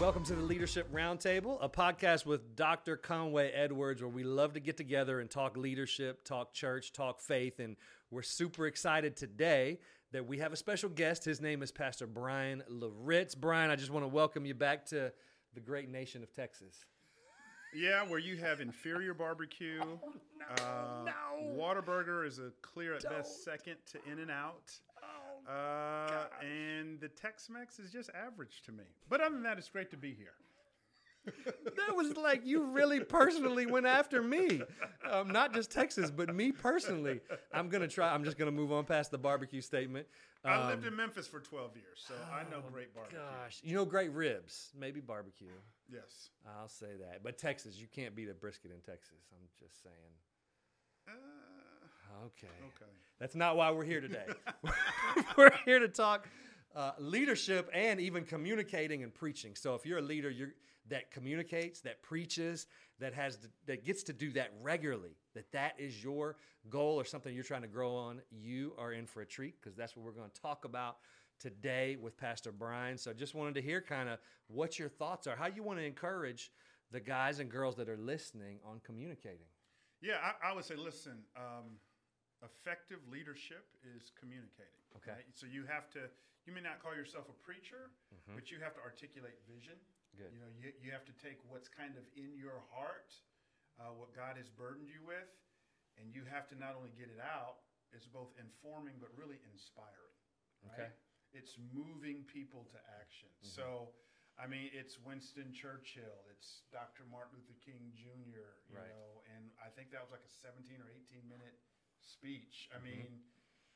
Welcome to the Leadership Roundtable, a podcast with Dr. Conway Edwards, where we love to get together and talk leadership, talk church, talk faith. And we're super excited today that we have a special guest. His name is Pastor Bryan Loritts. Bryan, I just want to welcome you back to the great nation of Texas. Yeah, where you have inferior barbecue. Oh, uh, no. Whataburger is a clear at Don't. best second to In and Out. Oh, Uh, and the Tex Mex is just average to me. But other than that, it's great to be here. that was like you really personally went after me. Um, not just Texas, but me personally. I'm going to try. I'm just going to move on past the barbecue statement. I lived Um, in Memphis for 12 years, so I know oh, great barbecue. Gosh, you know, great ribs, maybe barbecue. Yes. I'll say that. But Texas, you can't beat a brisket in Texas. I'm just saying. Uh, Okay. okay. That's not why we're here today. we're here to talk uh, leadership and even communicating and preaching. So if you're a leader you're, that communicates, that preaches, that has to, that gets to do that regularly, that that is your goal or something you're trying to grow on, you are in for a treat because that's what we're going to talk about today with Pastor Bryan. So just wanted to hear kind of what your thoughts are, how you want to encourage the guys and girls that are listening on communicating. Yeah, I, I would say, listen, um, effective leadership is communicating. Okay. right? So you have to, you may not call yourself a preacher, but you have to articulate vision. Good. You know, you, you have to take what's kind of in your heart, uh, what God has burdened you with, and you have to not only get it out, it's both informing but really inspiring. Okay. It's moving people to action. Mm-hmm. So, I mean, it's Winston Churchill, it's Dr. Martin Luther King Jr., you Right. know, and I think that was like a 17 or 18 minute speech. I Mhm. mean,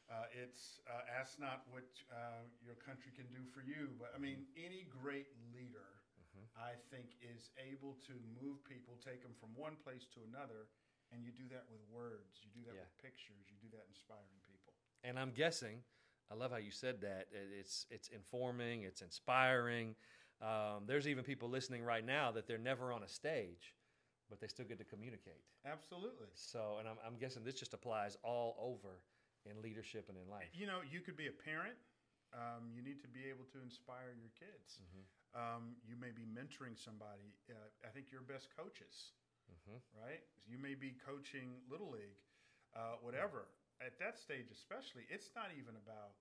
uh, it's uh, ask not what uh, your country can do for you, but I mean, any great leader, Mhm. I think, is able to move people, take them from one place to another, and you do that with words, you do that Yeah. with pictures, you do that inspiring people. And I'm guessing, I love how you said that. it- It's it's informing, it's inspiring. Um, there's even people listening right now that they're never on a stage, but they still get to communicate. Absolutely. So, and I'm, I'm guessing this just applies all over in leadership and in life. You know, you could be a parent. Um, you need to be able to inspire your kids. Mhm. Um, you may be mentoring somebody. Uh, I think your best coaches, Mhm. right? You may be coaching little league, uh, whatever. At that stage, especially, it's not even about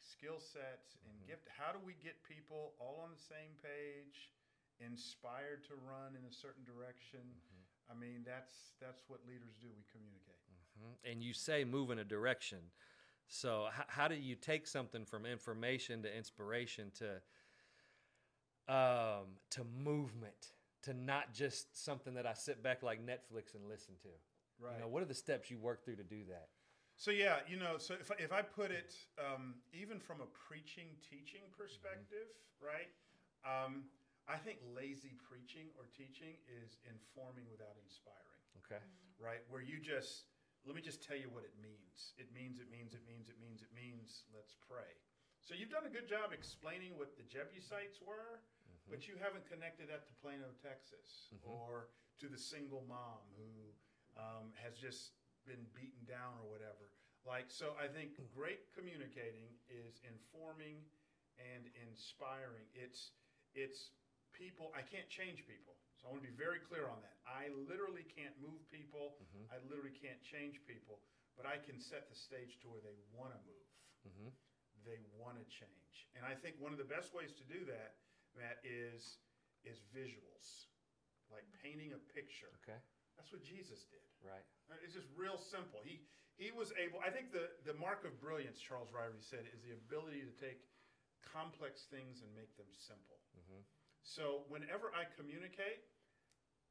skill sets and Mhm. gift. How do we get people all on the same page, inspired to run in a certain direction? Mhm. I mean, that's that's what leaders do. We communicate. Mhm. And you say move in a direction. So, h- how do you take something from information to inspiration to um, to movement to not just something that I sit back like Netflix and listen to? Right. You know, what are the steps you work through to do that? So yeah, you know, so if I, if I put it um, even from a preaching teaching perspective, right? Um, I think lazy preaching or teaching is informing without inspiring, Okay. right? Where you just let me just tell you what it means. It means it means it means it means it means. Let's pray. So you've done a good job explaining what the Jebusites were, but you haven't connected that to Plano, Texas, Mhm. or to the single mom who um, has just been beaten down or whatever. Like, so I think great communicating is informing and inspiring. It's it's people. I can't change people, so I want to be very clear on that. I literally can't move people. Mhm. I literally can't change people, but I can set the stage to where they want to move Mm-hmm. they want to change. And I think one of the best ways to do that, Matt, is is visuals, like painting a picture. Okay. That's what Jesus did. Right. Uh, It's just real simple. He he was able. I think the the mark of brilliance, Charles Ryrie said, is the ability to take complex things and make them simple. Mm-hmm. So whenever I communicate,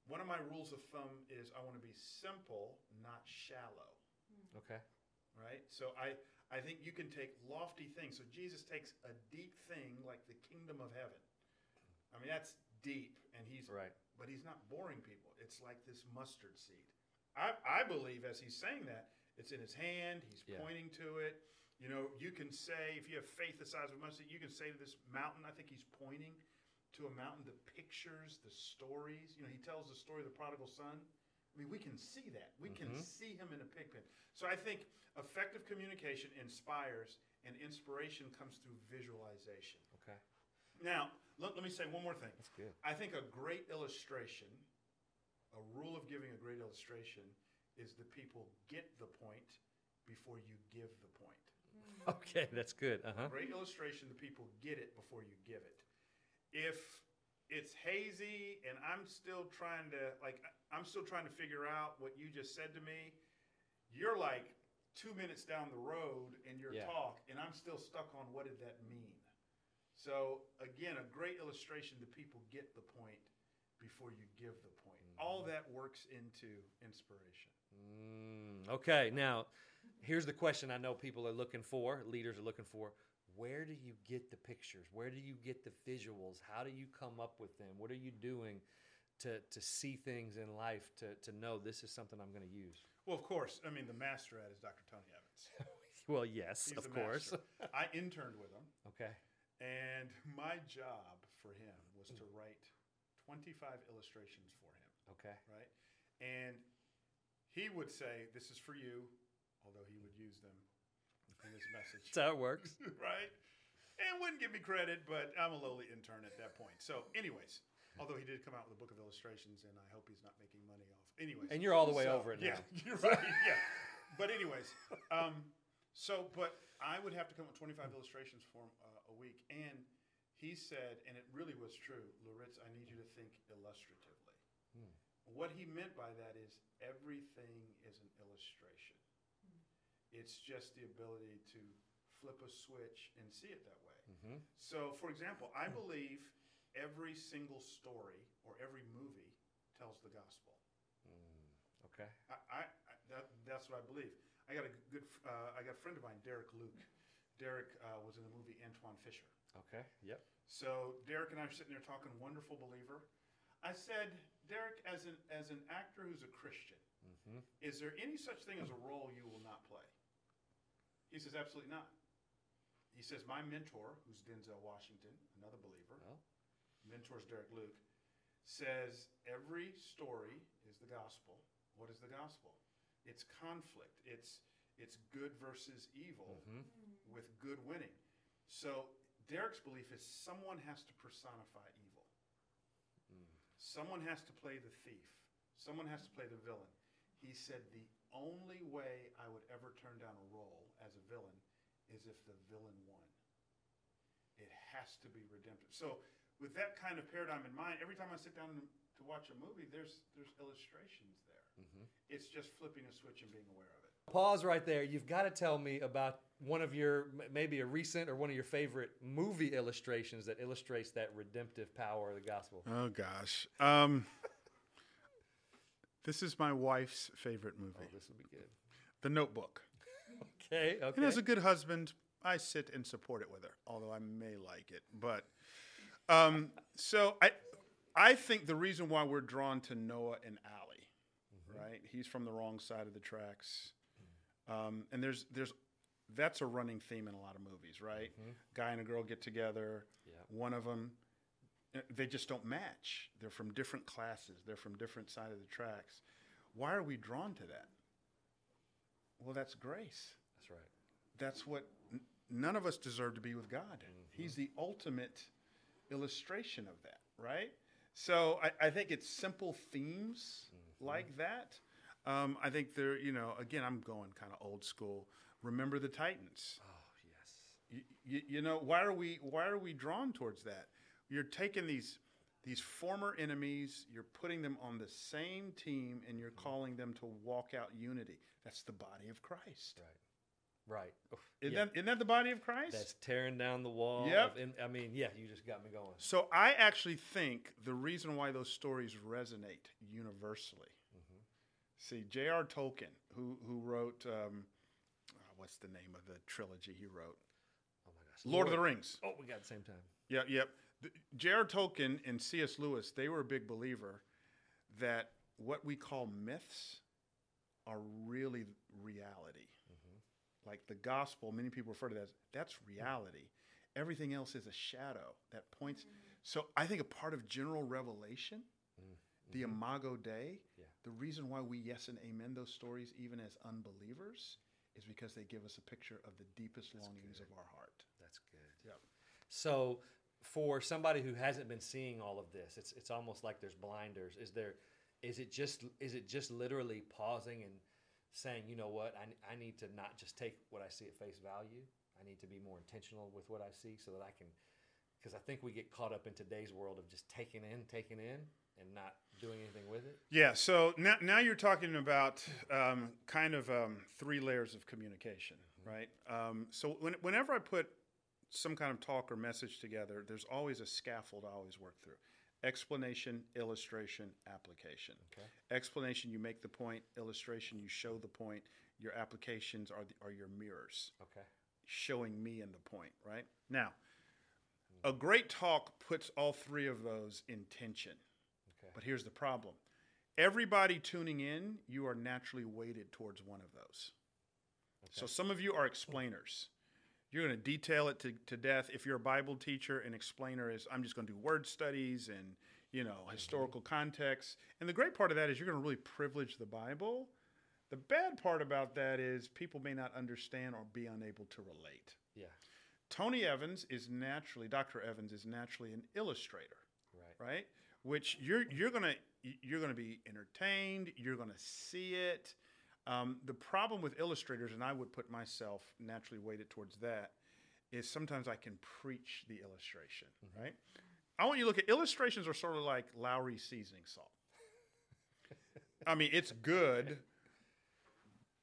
one of my rules of thumb is I want to be simple, not shallow hmm. Okay. right? So I I think you can take lofty things. So Jesus takes a deep thing like the kingdom of heaven. I mean that's deep, and he's Right. but he's not boring people. It's like this mustard seed. I I believe as he's saying that it's in his hand. He's Yeah. pointing to it. You know, you can say if you have faith the size of a mustard, seed, you can say to this mountain. I think he's pointing to a mountain the pictures the stories. You know, he tells the story of the prodigal son. I mean, we can see that. We can Mhm. see him in a pig pen. So I think effective communication inspires, and inspiration comes through visualization. Okay. Now, let, let me say one more thing. That's good. I think a great illustration, a rule of giving a great illustration, is the people get the point before you give the point. Okay, that's good. Uh huh. Great illustration, the people get it before you give it. If it's hazy and I'm still trying to like I'm still trying to figure out what you just said to me, you're like two minutes down the road in your Yeah. talk, and I'm still stuck on what did that mean. So again, a great illustration, the people get the point before you give the point. All that works into inspiration. Mm, okay, now here's the question I know people are looking for, leaders are looking for. Where do you get the pictures? Where do you get the visuals? How do you come up with them? What are you doing to, to see things in life to, to know this is something I'm going to use? Well, of course, I mean the master at is Dr. Tony Evans. well, yes, He's of course. I interned with him. okay. And my job for him was to write 25 illustrations for him, Okay. right? And he would say, This is for you, although he would use them in his message, That's how it works. right? And wouldn't give me credit, but I'm a lowly intern at that point. So, anyways, although he did come out with a book of illustrations, and I hope he's not making money off. Anyways. And you're all the way so- over it yeah, now. you're right. Yeah. But anyways, um, so but I would have to come up with 25 illustrations for him uh, a week, and he said, and it really was true, Loritts, I need you to think illustratively. Hmm. What he meant by that is everything is an illustration. It's just the ability to flip a switch and see it that way. hmm So, for example, I believe every single story or every movie tells the gospel. Okay. I, I, I that, that's what I believe. I got a good, uh, I got a friend of mine, Derek Luke. Derek uh, was in the movie Antwone Fisher. Okay. Yep. So Derek and I are sitting there talking, wonderful believer. I said, Derek, as an as an actor who's a Christian, hmm is there any such thing as a role you will not play? He says, absolutely not. He says, my mentor, who's Denzel Washington, another believer, Well, mentors Derek Luke, says every story is the gospel. What is the gospel? It's conflict. It's it's good versus evil mhm. with good winning. So Derek's belief is someone has to personify evil. Someone has to play the thief. Someone has to play the villain. He said the only way I would ever turn down a role as a villain is if the villain won. It has to be redemptive. So with that kind of paradigm in mind, every time I sit down to watch a movie, there's there's illustrations there. It's just flipping a switch and being aware of it. Pause right there. You've got to tell me about one of your, maybe a recent or one of your favorite movie illustrations that illustrates that redemptive power of the gospel. Oh gosh. Um, this is my wife's favorite movie, Oh, this will be good. The Notebook. Okay. Okay. And as a good husband, I sit and support it with her, although I may like it. But um, so I, I think the reason why we're drawn to Noah and Allie, right? He's from the wrong side of the tracks, um, and there's there's that's a running theme in a lot of movies, right? Guy and a girl get together. Yeah. One of them, they just don't match. They're from different classes. They're from different side of the tracks. Why are we drawn to that? Well, that's grace That's right. that's what n- none of us deserve to be with God. He's the ultimate illustration of that, right? So I, I think it's simple themes like that. Um, I think they're, you know, again, I'm going kind of old school. Remember the Titans. Oh, yes. You, you, you know, why are we why are we drawn towards that? You're taking these these former enemies, you're putting them on the same team, and you're calling them to walk out unity. That's the body of Christ. Right. Right. Isn't, Yeah. that, isn't that the body of Christ? That's tearing down the wall. Yep. of- I mean, yeah, you just got me going. so I actually think the reason why those stories resonate universally. See, J.R. Tolkien, who who wrote um, uh, what's the name of the trilogy he wrote? Oh my gosh. Lord of the Rings. Oh, we got the same time. Yep, yep. J.R. Tolkien and C.S. Lewis, they were a big believer that what we call myths are really reality. Mm-hmm. Like the gospel, many people refer to that as that's reality. Everything else is a shadow that points. Mm-hmm. So I think a part of general revelation, mm-hmm. the Imago Dei, Yeah. the reason why we yes and amen those stories, even as unbelievers, is because they give us a picture of the deepest longings of our heart. That's good. Yep. So for somebody who hasn't been seeing all of this, it's it's almost like there's blinders. Is there? Is it just is it just literally pausing and saying, you know what, I, I need to not just take what I see at face value. I need to be more intentional with what I see so that I can, because I think we get caught up in today's world of just taking in, taking in, and not doing anything with it. Yeah. So now, now you're talking about um, kind of um, three layers of communication, right? Um, so when, whenever I put some kind of talk or message together, there's always a scaffold I always work through. Explanation, illustration, application. Okay. Explanation, you make the point. Illustration, you show the point. Your applications are, the, are your mirrors, Okay. showing me and the point, right? Now, a great talk puts all three of those in tension. Okay. But here's the problem everybody tuning in, you are naturally weighted towards one of those. Okay. So some of you are explainers. You're going to detail it to, to death. If you're a Bible teacher, an explainer is, I'm just going to do word studies and, you know, mm-hmm. historical context. And the great part of that is you're going to really privilege the Bible. The bad part about that is people may not understand or be unable to relate. Yeah. Tony Evans is naturally, Dr. Evans is naturally an illustrator Right. right? Which you're you're gonna you're gonna be entertained. You're gonna see it. Um, the problem with illustrators, and I would put myself naturally weighted towards that, is sometimes I can preach the illustration, right? I want you to look at illustrations are sort of like Lowry seasoning salt. I mean, it's good,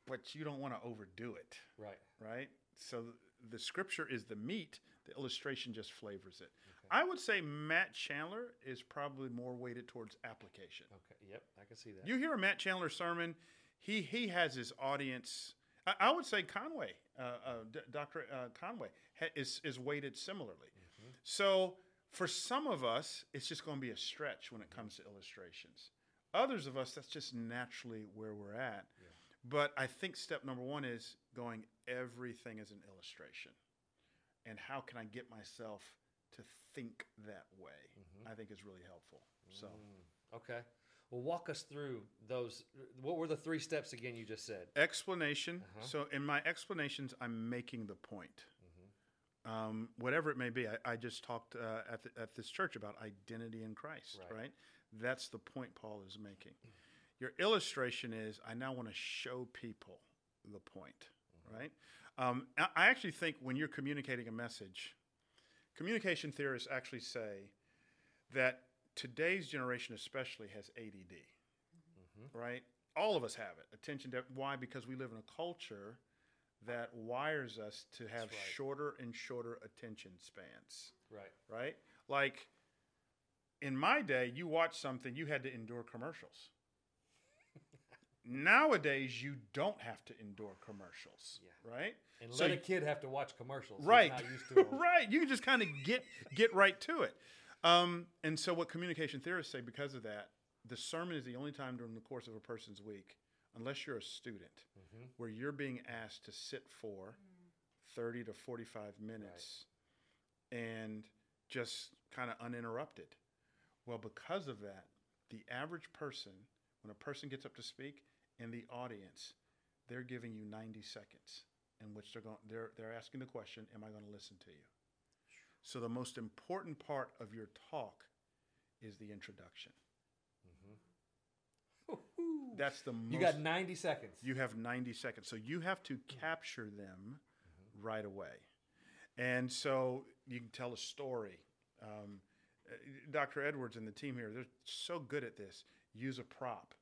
but you don't want to overdo it Right. right? So the scripture is the meat, the illustration just flavors it. I would say Matt Chandler is probably more weighted towards application. Okay. Yep. I can see that. You hear a Matt Chandler sermon, he he has his audience. I, I would say Conway, uh, uh, D- Dr. Uh, Conway, ha- is is weighted similarly. So for some of us, it's just going to be a stretch when it comes to illustrations. Others of us, that's just naturally where we're at. But I think step number one is going everything as an illustration. And how can I get myself to think that way? I think is really helpful. So Okay. Well, walk us through those. What were the three steps again you just said? explanation. So in my explanations, I'm making the point. Um, whatever it may be, I, I just talked uh, at, the, at this church about identity in Christ, Right. right. That's the point Paul is making. Your illustration is I now want to show people the point, right? Um, I actually think when you're communicating a message, communication theorists actually say that today's generation, especially, has ADD mm-hmm. right? All of us have it. Attention to why? Because we live in a culture that wires us to have right. shorter and shorter attention spans, Right. right? Like in my day, you watch something, you had to endure commercials. Nowadays, you don't have to endure commercials, Yeah. right? And So let a kid have to watch commercials. Right not used to 'em. right you just kind of get get right to it um, and so what communication theorists say because of that the sermon is the only time during the course of a person's week unless you're a student Mm-hmm. where you're being asked to sit for 30 to 45 minutes and just kind of uninterrupted. Well because of that the average person when a person gets up to speak in the audience they're giving you 90 seconds in which they're going they're they're asking the question am i going to listen to you so the most important part of your talk is the introduction. That's the most Mm-hmm. You got 90 seconds. you have 90 seconds. So you have to capture them right away. And so you can tell a story. Um, dr edwards and the team here they're so good at this. Use a prop.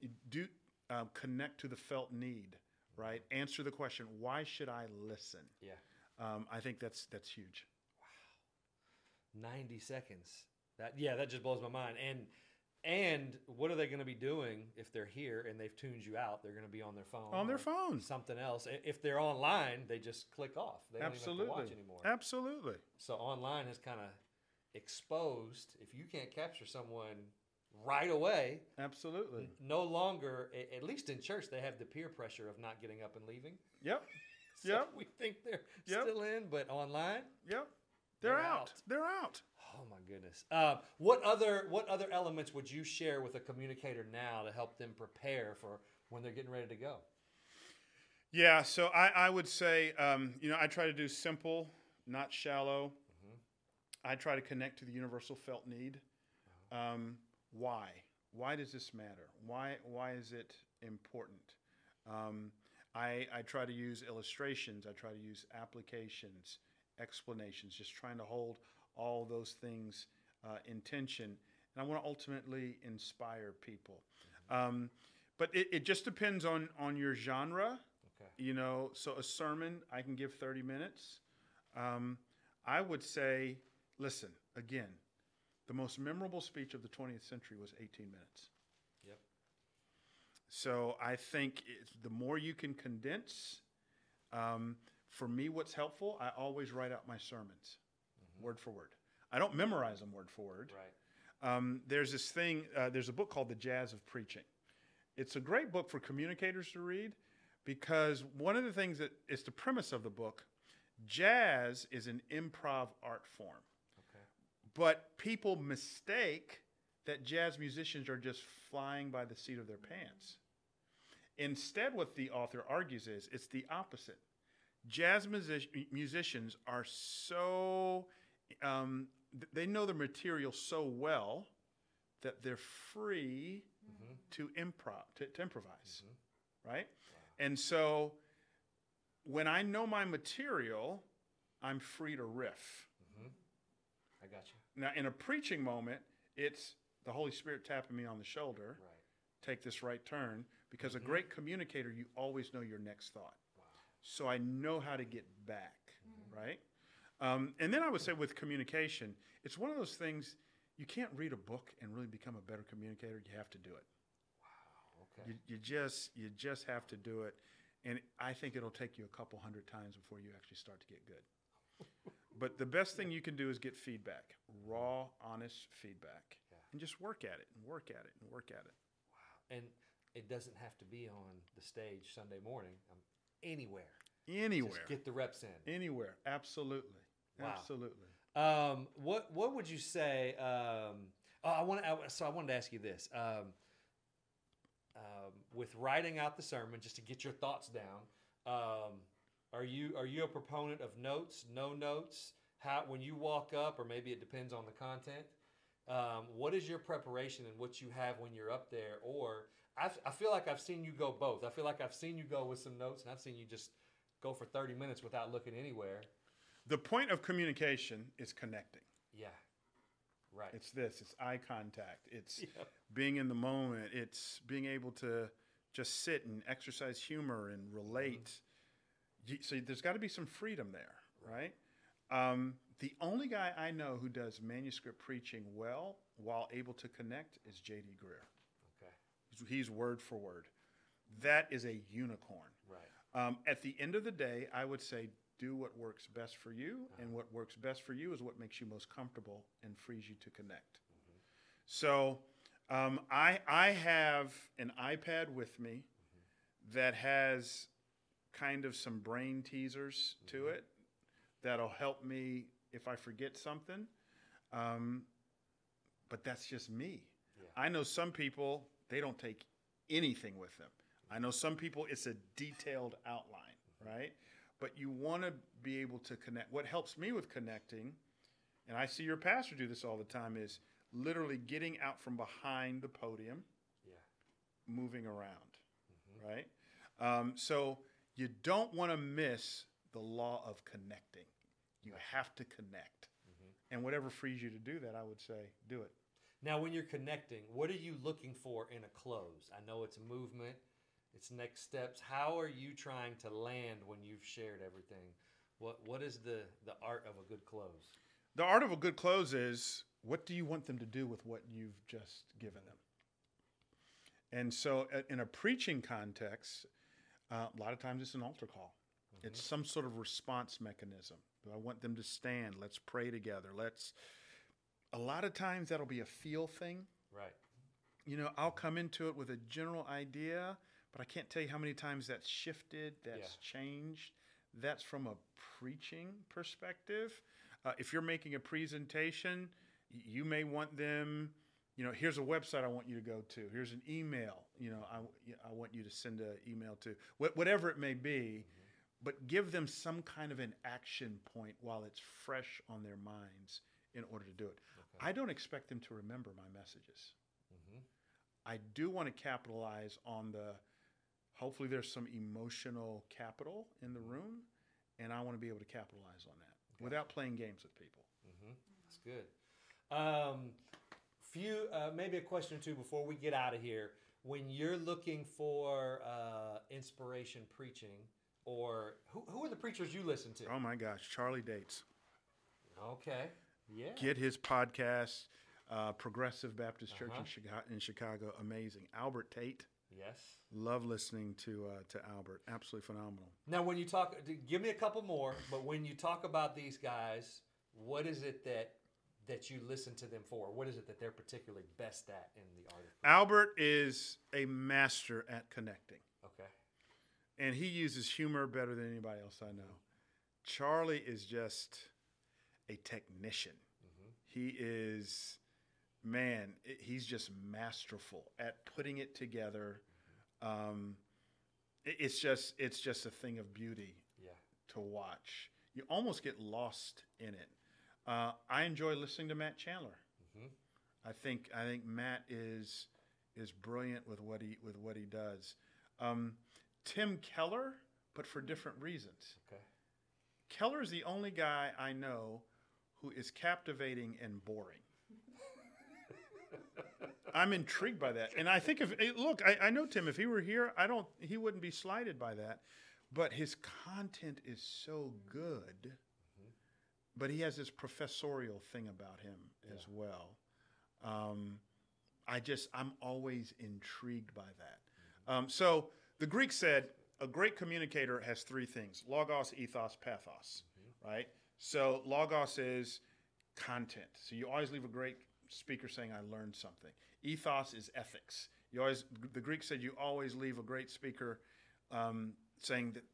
You do um, connect to the felt need right? Answer the question why should i listen? Yeah. um, i think that's that's huge 90 seconds. That yeah, that just blows my mind. And and what are they going to be doing if they're here and they've tuned you out? They're going to be on their phone. on their phone Something else. If they're online, they just click off. They don't even absolutely have to watch anymore. absolutely So online is kind of exposed. If you can't capture someone right away, absolutely no longer, at least in church, they have the peer pressure of not getting up and leaving. yep So Yep. we think they're Yep. still in, but online, yep they're, They're out. out. they're out Oh my goodness. Uh, what other what other elements would you share with a communicator now to help them prepare for when they're getting ready to go? Yeah, so I, I would say, um, you know, I try to do simple, not shallow. I try to connect to the universal felt need. Um, why? Why does this matter? Why why is it important? Um, I, I try to use illustrations. I try to use applications, explanations, just trying to hold all those things uh, in tension. And I want to ultimately inspire people. Um, but it, it just depends on, on your genre. Okay. You know, so a sermon, I can give 30 minutes. Um, I would say, listen, again, the most memorable speech of the 20th century was 18 minutes. Yep. So I think it's, the more you can condense, um, for me, what's helpful, I always write out my sermons word for word. I don't memorize them word for word. Right. Um, there's this thing, uh, there's a book called The Jazz of Preaching. It's a great book for communicators to read because one of the things that is the premise of the book jazz is an improv art form. Okay. But people mistake that jazz musicians are just flying by the seat of their pants. Instead, what the author argues is it's the opposite. Jazz music- musicians are so, um, th- they know their material so well that they're free mm-hmm. to improv, to, to improvise, mm-hmm. right? And so when I know my material, I'm free to riff. Mm-hmm. I got you. Now, in a preaching moment, it's the Holy Spirit tapping me on the shoulder. Right. Take this right turn. Because a great communicator, you always know your next thought. So I know how to get back, right? Um, and then I would say with communication, it's one of those things you can't read a book and really become a better communicator. You have to do it. Wow. Okay. You, you just you just have to do it, and I think it'll take you a couple hundred times before you actually start to get good. but the best thing you can do is get feedback, raw, honest feedback, and just work at it and work at it and work at it. Wow. And it doesn't have to be on the stage Sunday morning. Um, anywhere. Anywhere, Just get the reps in. anywhere, absolutely, Wow. absolutely. Um, what what would you say? Um, oh, I want to. So I wanted to ask you this. Um, um, with writing out the sermon, just to get your thoughts down, um, are you are you a proponent of notes? No notes? How when you walk up, or maybe it depends on the content. Um, what is your preparation and what you have when you're up there? Or I, I feel like I've seen you go both. I feel like I've seen you go with some notes, and I've seen you just go for 30 minutes without looking anywhere. The point of communication is connecting. Yeah, right. It's this. It's eye contact. It's Yeah. being in the moment. It's being able to just sit and exercise humor and relate. You- So there's got to be some freedom there, right? Um, the only guy I know who does manuscript preaching well while able to connect is J.D. Greear. He's, word for word. That is a unicorn. Right. Um, at the end of the day, I would say do what works best for you, and what works best for you is what makes you most comfortable and frees you to connect. So, um, I I have an iPad with me that has kind of some brain teasers to it that'll help me if I forget something. Um, but that's just me. Yeah. I know some people they don't take anything with them. I know some people it's a detailed outline, right? But you want to be able to connect. What helps me with connecting, and I see your pastor do this all the time, is literally getting out from behind the podium, Yeah. moving around, right? Um, so you don't want to miss the law of connecting. You have to connect. And whatever frees you to do that, I would say, do it. Now, when you're connecting, what are you looking for in a close? I know it's movement, it's next steps. How are you trying to land when you've shared everything? What What is the the art of a good close? The art of a good close is what do you want them to do with what you've just given them? And so, in a preaching context, uh, a lot of times it's an altar call. It's some sort of response mechanism. I want them to stand? Let's pray together. Let's. A lot of times that'll be a feel thing. Right. You know, I'll come into it with a general idea, but I can't tell you how many times that's shifted, that's changed. That's from a preaching perspective. Uh, if you're making a presentation, you may want them, you know, here's a website I want you to go to. Here's an email, you know, I, I want you to send an email to, Wh- whatever it may be. But give them some kind of an action point while it's fresh on their minds in order to do it. I don't expect them to remember my messages. I do want to capitalize on the. Hopefully, there's some emotional capital in the room, and I want to be able to capitalize on that without playing games with people. That's good. Um, few, uh, maybe a question or two before we get out of here. When you're looking for uh, inspiration preaching, or who, who are the preachers you listen to? Oh my gosh, Charlie Dates. Okay. Yeah. Get his podcast, uh, Progressive Baptist Church Uh-huh. in, Chicago, in Chicago. Amazing. Albert Tate. yes. Love listening to uh, to Albert. Absolutely phenomenal. Now, when you talk, give me a couple more. But when you talk about these guys, what is it that that you listen to them for? What is it that they're particularly best at in the art? Of Albert is a master at connecting, okay. and he uses humor better than anybody else I know. Charlie is just a technician. He is, man, i- he's just masterful at putting it together. Um, i- it's just, it's just a thing of beauty Yeah. to watch. You almost get lost in it. Uh, I enjoy listening to Matt Chandler. Mhm. I think I think Matt is is brilliant with what he with what he does. Um, Tim Keller, but for different reasons. Okay. Keller is the only guy I know who is captivating and boring. I'm intrigued by that, and I think if eh, look, I, I know Tim. If he were here, I don't. He wouldn't be slighted by that. But his content is so good. But he has this professorial thing about him as well. Um, I just I'm always intrigued by that. Um, so the Greek said a great communicator has three things: logos, ethos, pathos. Right. So logos is content. So you always leave a great speaker saying, "I learned something." Ethos is ethics. You always the Greek said you always leave a great speaker um, saying that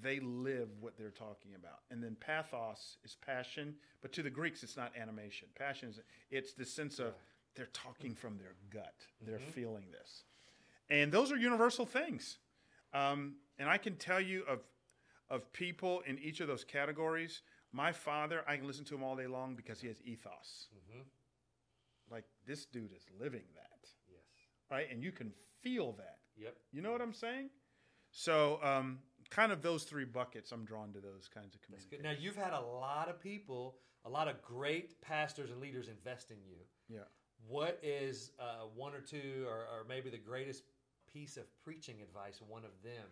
they live what they're talking about. And then pathos is passion, but to the Greeks it's not animation. Passion is it's the sense of they're talking from their gut. They're feeling this. And those are universal things. Um, and I can tell you of of people in each of those categories. My father, I can listen to him all day long because he has ethos. Like this dude is living that, Yes. right? And you can feel that. Yep. You know what I'm saying? So, um, kind of those three buckets, I'm drawn to those kinds of communities. Now you've had a lot of people, a lot of great pastors and leaders invest in you. Yeah. What is uh, one or two, or, or maybe the greatest piece of preaching advice? One of them.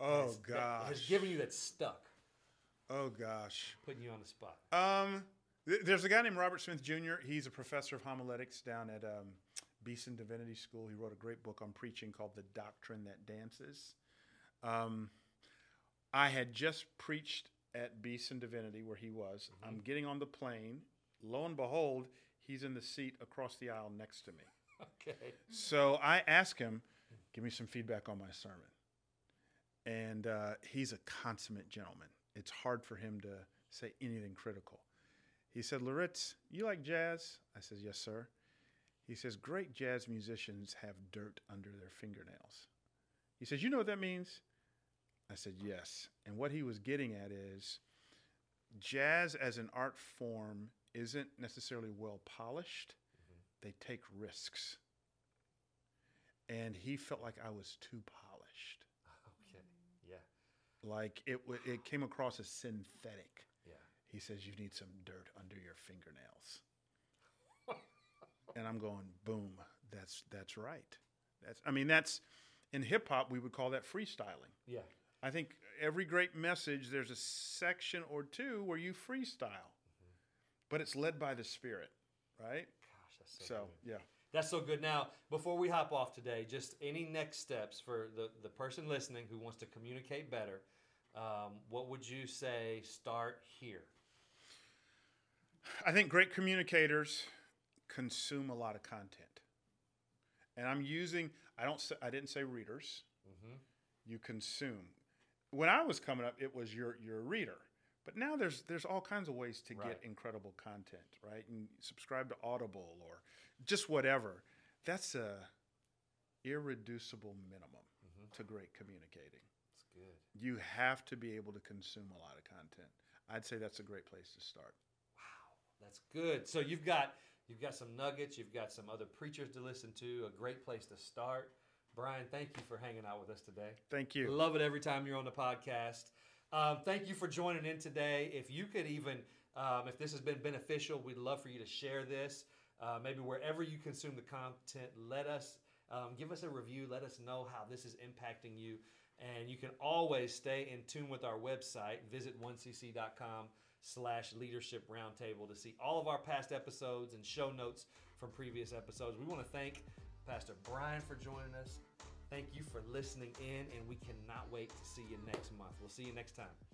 Oh has- that has given you that stuck, Oh gosh. putting you on the spot. Um, th- there's a guy named Robert Smith Jr. He's a professor of homiletics down at um, Beeson Divinity School. He wrote a great book on preaching called "The Doctrine That Dances." Um, I had just preached at Beeson Divinity where he was. I'm getting on the plane. Lo and behold, he's in the seat across the aisle next to me. Okay. So I ask him, give me some feedback on my sermon. And uh, he's a consummate gentleman. It's hard for him to say anything critical. He said, Loritts, you like jazz? I said, yes, sir. He says, great jazz musicians have dirt under their fingernails. He says, you know what that means? I said, yes. And what he was getting at is jazz as an art form isn't necessarily well polished, mm-hmm. they take risks and he felt like I was too polished. Like it, w- it came across as synthetic. Yeah. He says you need some dirt under your fingernails, and I'm going, boom. That's that's right. That's I mean that's in hip hop we would call that freestyling. Yeah. I think every great message there's a section or two where you freestyle, mm-hmm. but it's led by the spirit, right? Gosh, that's so. So good. yeah. That's so good. Now, before we hop off today, just any next steps for the, the person listening who wants to communicate better. Um, what would you say? Start here. I think great communicators consume a lot of content, and I'm using. I don't. Say, I didn't say readers. Mm-hmm. You consume. When I was coming up, it was your your reader. But now there's there's all kinds of ways to Right. get incredible content, right? And subscribe to Audible or just whatever. That's a irreducible minimum to great communicating. Good. You have to be able to consume a lot of content. I'd say that's a great place to start. Wow, That's good. So you've got you've got some nuggets. You've got some other preachers to listen to. A great place to start. Bryan, thank you for hanging out with us today. Thank you. Love it every time you're on the podcast. Um, thank you for joining in today. If you could even, um, if this has been beneficial, we'd love for you to share this. Uh, maybe wherever you consume the content, let us um, give us a review. Let us know how this is impacting you. And you can always stay in tune with our website. Visit 1cc.com slash leadership roundtable to see all of our past episodes and show notes from previous episodes. We want to thank Pastor Bryan for joining us. Thank you for listening in, and we cannot wait to see you next month. We'll see you next time.